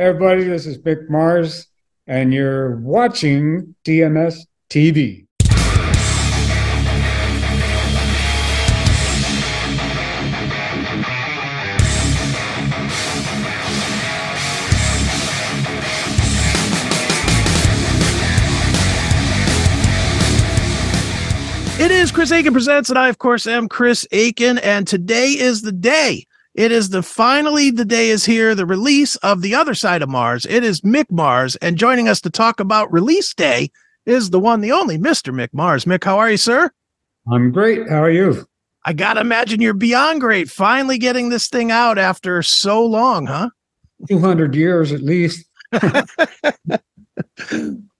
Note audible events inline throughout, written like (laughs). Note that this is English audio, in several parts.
everybody, this is Mick Mars, and you're watching DMS TV. It is Chris Akin Presents, and I, of course, am Chris Akin. and today is the day. It is the finally the day is here, the release of The Other Side of Mars. It is Mick Mars, and joining us to talk about release day is the one, the only Mr. Mick Mars. Mick, how are you, sir? I'm great. How are you? I gotta imagine you're beyond great. Finally getting this thing out after so long, huh? 200 years at least. (laughs)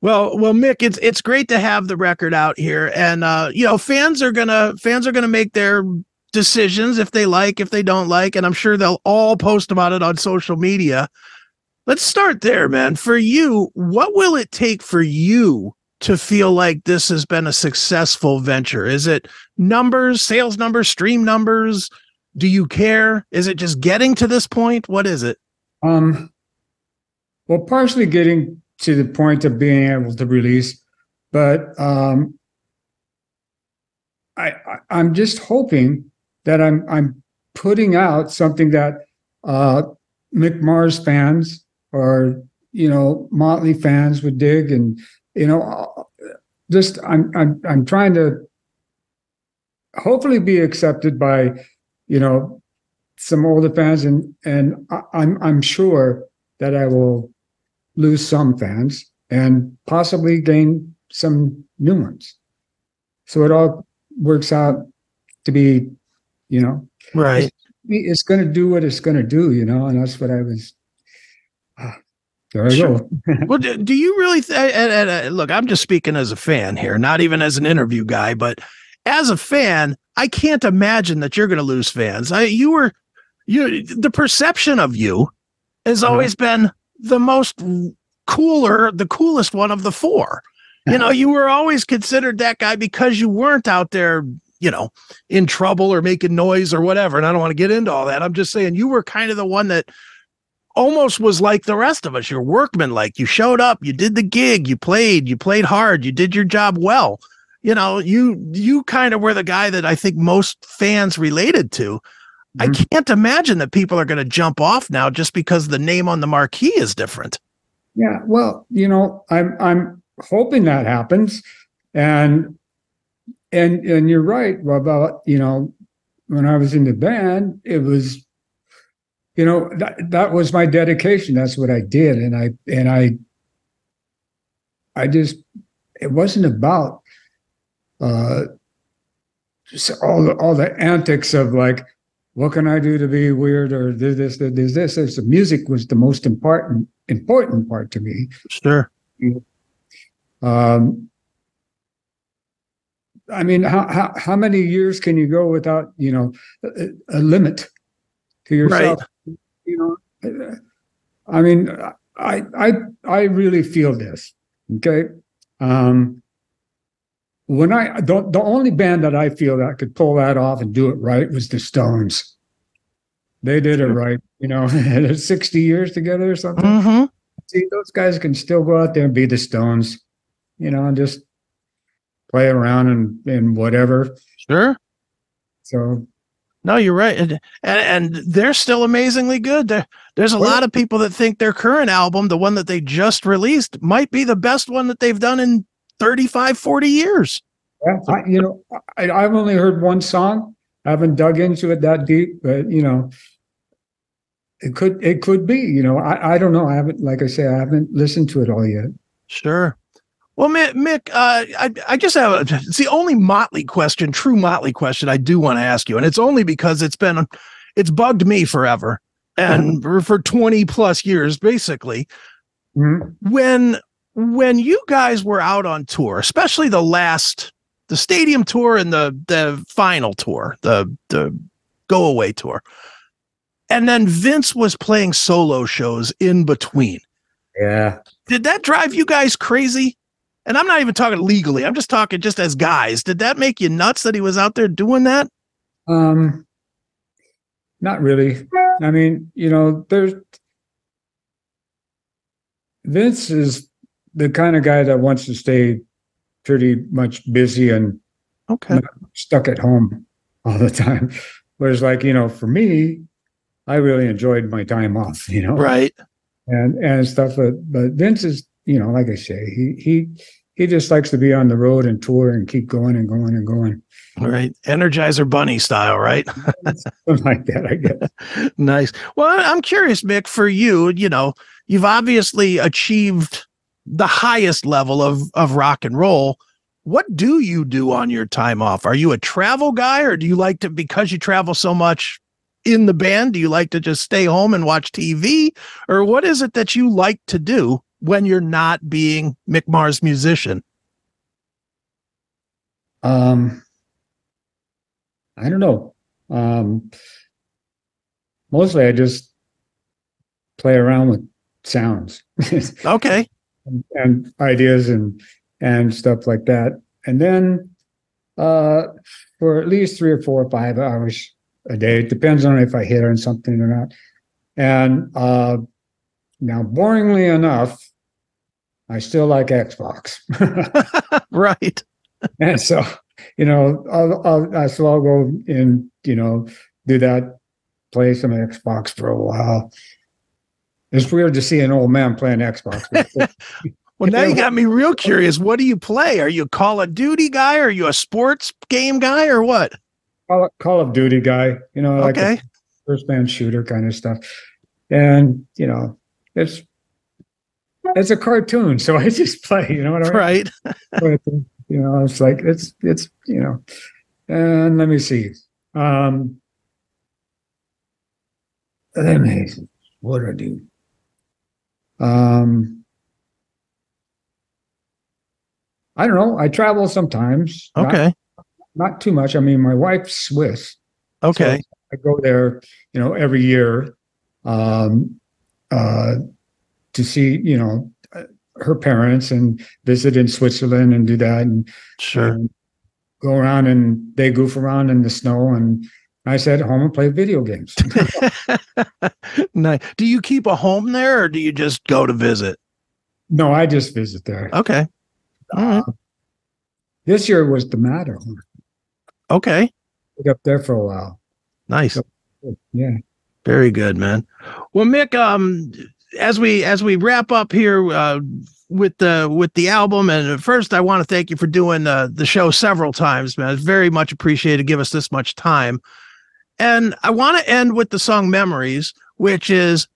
Well, well, Mick, it's it's great to have the record out here, and uh, you know, fans are gonna fans are gonna make their decisions if they like, if they don't like, and I'm sure they'll all post about it on social media. Let's start there, man. For you, what will it take for you to feel like this has been a successful venture? Is it numbers, sales numbers, stream numbers? Do you care? Is it just getting to this point? What is it? Um, well, partially getting to the point of being able to release, but um, I, I am just hoping that I'm I'm putting out something that uh, Mick Mars fans or you know Motley fans would dig, and you know just I'm I'm I'm trying to hopefully be accepted by you know some older fans, and and I, I'm I'm sure that I will lose some fans and possibly gain some new ones. So it all works out to be, you know, right. It's, it's going to do what it's going to do, you know, and that's what I was. Ah, there I sure. go. (laughs) well, do you really? Th- look, I'm just speaking as a fan here, not even as an interview guy, but as a fan, I can't imagine that you're going to lose fans. I, you were, you, the perception of you has uh-huh. always been the most cooler, the coolest one of the four. You know, you were always considered that guy because you weren't out there, you know, in trouble or making noise or whatever. And I don't want to get into all that. I'm just saying you were kind of the one that almost was like the rest of us. You're workman like you showed up, you did the gig, you played, you played hard, you did your job well. You know, you you kind of were the guy that I think most fans related to. Mm-hmm. I can't imagine that people are going to jump off now just because the name on the marquee is different. Yeah, well, you know, I'm I'm hoping that happens, and and and you're right about you know when I was in the band, it was you know that that was my dedication. That's what I did, and I and I I just it wasn't about uh just all the all the antics of like what can I do to be weird or this, this, this, this, this. The music was the most important, important part to me. Sure. Um, I mean, how, how, how many years can you go without, you know, a, a limit to yourself? Right. You know, I mean, I, I, I really feel this. Okay. Um, when I the, the only band that I feel that could pull that off and do it right was the Stones. They did it right, you know, (laughs) 60 years together or something. Mm-hmm. See, those guys can still go out there and be the Stones, you know, and just play around and and whatever. Sure. So no, you're right, and and, and they're still amazingly good. There, there's a well, lot of people that think their current album, the one that they just released, might be the best one that they've done in 35, 40 years. Yeah, I, you know, I, I've only heard one song. I haven't dug into it that deep, but you know, it could it could be. You know, I I don't know. I haven't, like I say, I haven't listened to it all yet. Sure. Well, Mick, uh, I I just have a, it's the only Motley question, true Motley question I do want to ask you, and it's only because it's been it's bugged me forever and for 20 plus years basically. Mm-hmm. When when you guys were out on tour, especially the last the stadium tour and the the final tour, the the go away tour. And then Vince was playing solo shows in between. Yeah. Did that drive you guys crazy? And I'm not even talking legally. I'm just talking just as guys. Did that make you nuts that he was out there doing that? Um not really. I mean, you know, there's Vince is the kind of guy that wants to stay pretty much busy and Okay. stuck at home all the time. Whereas, like you know, for me, I really enjoyed my time off. You know, Right. and and stuff. But but Vince is, you know, like I say, he he he just likes to be on the road and tour and keep going and going and going All right. Energizer bunny style, right? (laughs) Something like that. I guess. (laughs) nice. Well, I'm curious, Mick, for you, you know, you've obviously achieved the highest level of of rock and roll. What do you do on your time off? Are you a travel guy or do you like to because you travel so much in the band, do you like to just stay home and watch TV or what is it that you like to do when you're not being Mick Mars musician? Um, I don't know. Um, mostly, I just play around with sounds (laughs) Okay. and, and ideas and and stuff like that. And then, uh, for at least three or four or five hours a day, it depends on if I hit on something or not. And uh, now, boringly enough, I still like Xbox. (laughs) right. (laughs) And so, you know, I'll, I'll, I- so I'll go and, you know, do that, play some Xbox for a while. It's weird to see an old man playing Xbox. (laughs) Well, now you got me real curious. What do you play? Are you a Call of Duty guy? Are you a sports game guy or what? Call, Call of Duty guy, you know, like Okay. first man shooter kind of stuff. And, you know, it's, it's a cartoon. So (laughs) I just play, you know what I mean? Right. But, you know, it's like it's it's you know, and let me see. Um let me what do I do? Um I don't know. I travel sometimes. Okay. Not, too much. I mean, my wife's Swiss. Okay. I go there, you know, every year um, uh, to see, you know, uh, her parents and visit in Switzerland and do that and, Sure. and go around and they goof around in the snow and I at home and play video games. (laughs) nice. Do you keep a home there or do you just go to visit? no, I just visit there. Okay. All right. This year was the Matterhorn. Okay. Up there for a while. Nice. Yeah. Very good, man. Well, Mick, um, as we as we wrap up here uh, with the with the album, and first, I want to thank you for doing the the show several times, man. It's very much appreciated. Give us this much time, and I want to end with the song "Memories," which is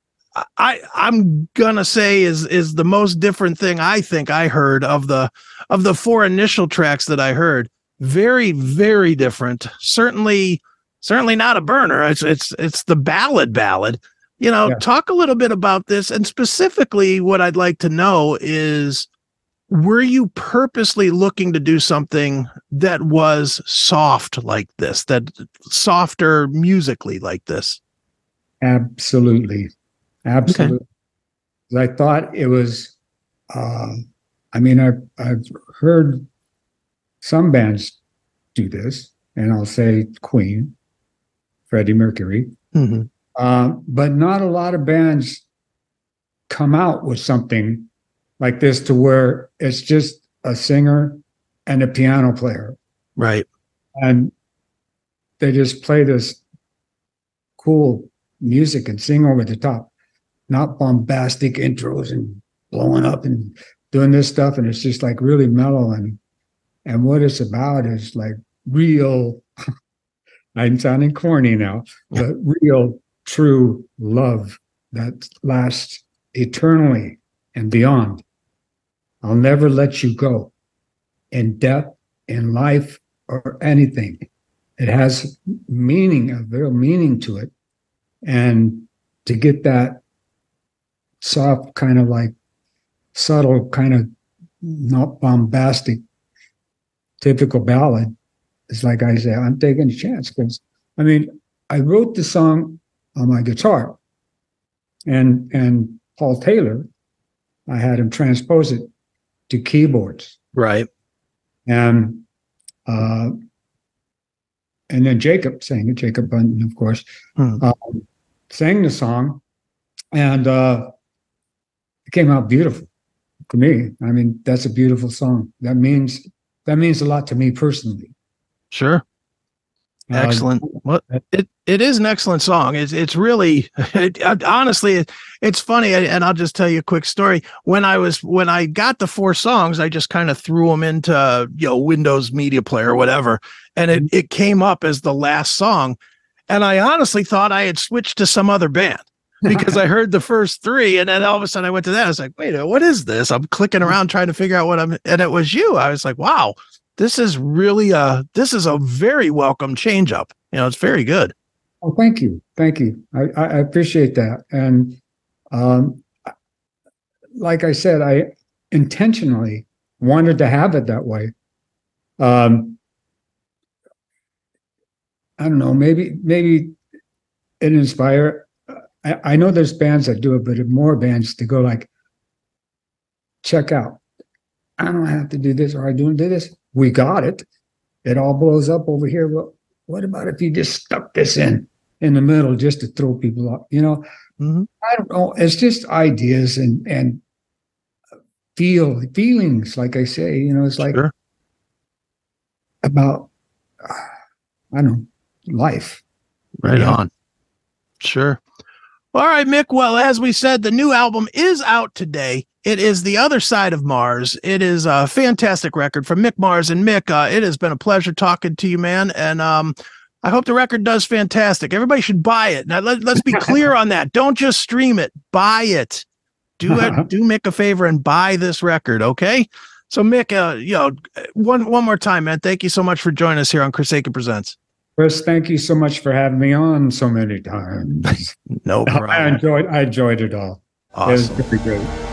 I I'm gonna say is is the most different thing I think I heard of the of the four initial tracks that I heard. Very very different. Certainly certainly not a burner. It's it's it's the ballad ballad. You know, Yeah. talk a little bit about this, and specifically, what I'd like to know is, were you purposely looking to do something that was soft like this, that softer musically like this? Absolutely. Absolutely. I thought it was, um, I mean, I've, I've heard some bands do this, and I'll say Queen, Freddie Mercury, Mhm. Um, but not a lot of bands come out with something like this to where it's just a singer and a piano player Right. and they just play this cool music and sing over the top, not bombastic intros and blowing up and doing this stuff. And it's just like really mellow and and what it's about is like real. (laughs) I'm sounding corny now, but real, true love that lasts eternally and beyond. I'll never let you go in death, in life, or anything. It has meaning, a real meaning to it. And to get that soft, kind of like subtle, kind of not bombastic, typical ballad, it's like I say, I'm taking a chance because I mean, I wrote the song on my guitar and and Paul Taylor, I had him transpose it to keyboards. Right. And uh, and then Jacob sang it, Jacob Bunton, of course, Hmm. um, sang the song. And uh, it came out beautiful to me. I mean, that's a beautiful song. That means that means a lot to me personally. Sure. Uh, Excellent. Well, it, it is an excellent song. It's it's really (laughs) it, honestly it, it's funny, and I'll just tell you a quick story. When I was when I got the four songs, I just kind of threw them into you know Windows Media Player or whatever, and it it came up as the last song, and I honestly thought I had switched to some other band (laughs) because I heard the first three, and then all of a sudden I went to that. I was like, wait, what is this? I'm clicking around trying to figure out what I'm, and it was you. I was like, wow, this is really a this is a very welcome change up. You know, it's very good. Oh, thank you, thank you. I, I appreciate that, and um, like I said, I intentionally wanted to have it that way. Um, I don't know, maybe maybe it inspire. I, I know there's bands that do it, but more bands to go like, check out. I don't have to do this, or I don't do this we got it. It all blows up over here. Well, what about if you just stuck this in in the middle just to throw people off? You know, mm-hmm. I don't know. It's just ideas and and feel feelings. Like I say, you know, it's like sure. about I don't know life. Right yeah. on. Sure. All right, Mick. Well, as we said, the new album is out today. It is The Other Side of Mars. It is a fantastic record from Mick Mars. And Mick, uh, it has been a pleasure talking to you, man. And um, I hope the record does fantastic. Everybody should buy it. Now, let, us be (laughs) clear on that. Don't just stream it, buy it. Do it. (laughs) do Mick a favor and buy this record, okay? So, Mick, uh, you know, one one more time, man. Thank you so much for joining us here on Chris Akin Presents. Chris, thank you so much for having me on so many times. (laughs) no problem. I enjoyed. I enjoyed it all. Awesome. It was pretty great.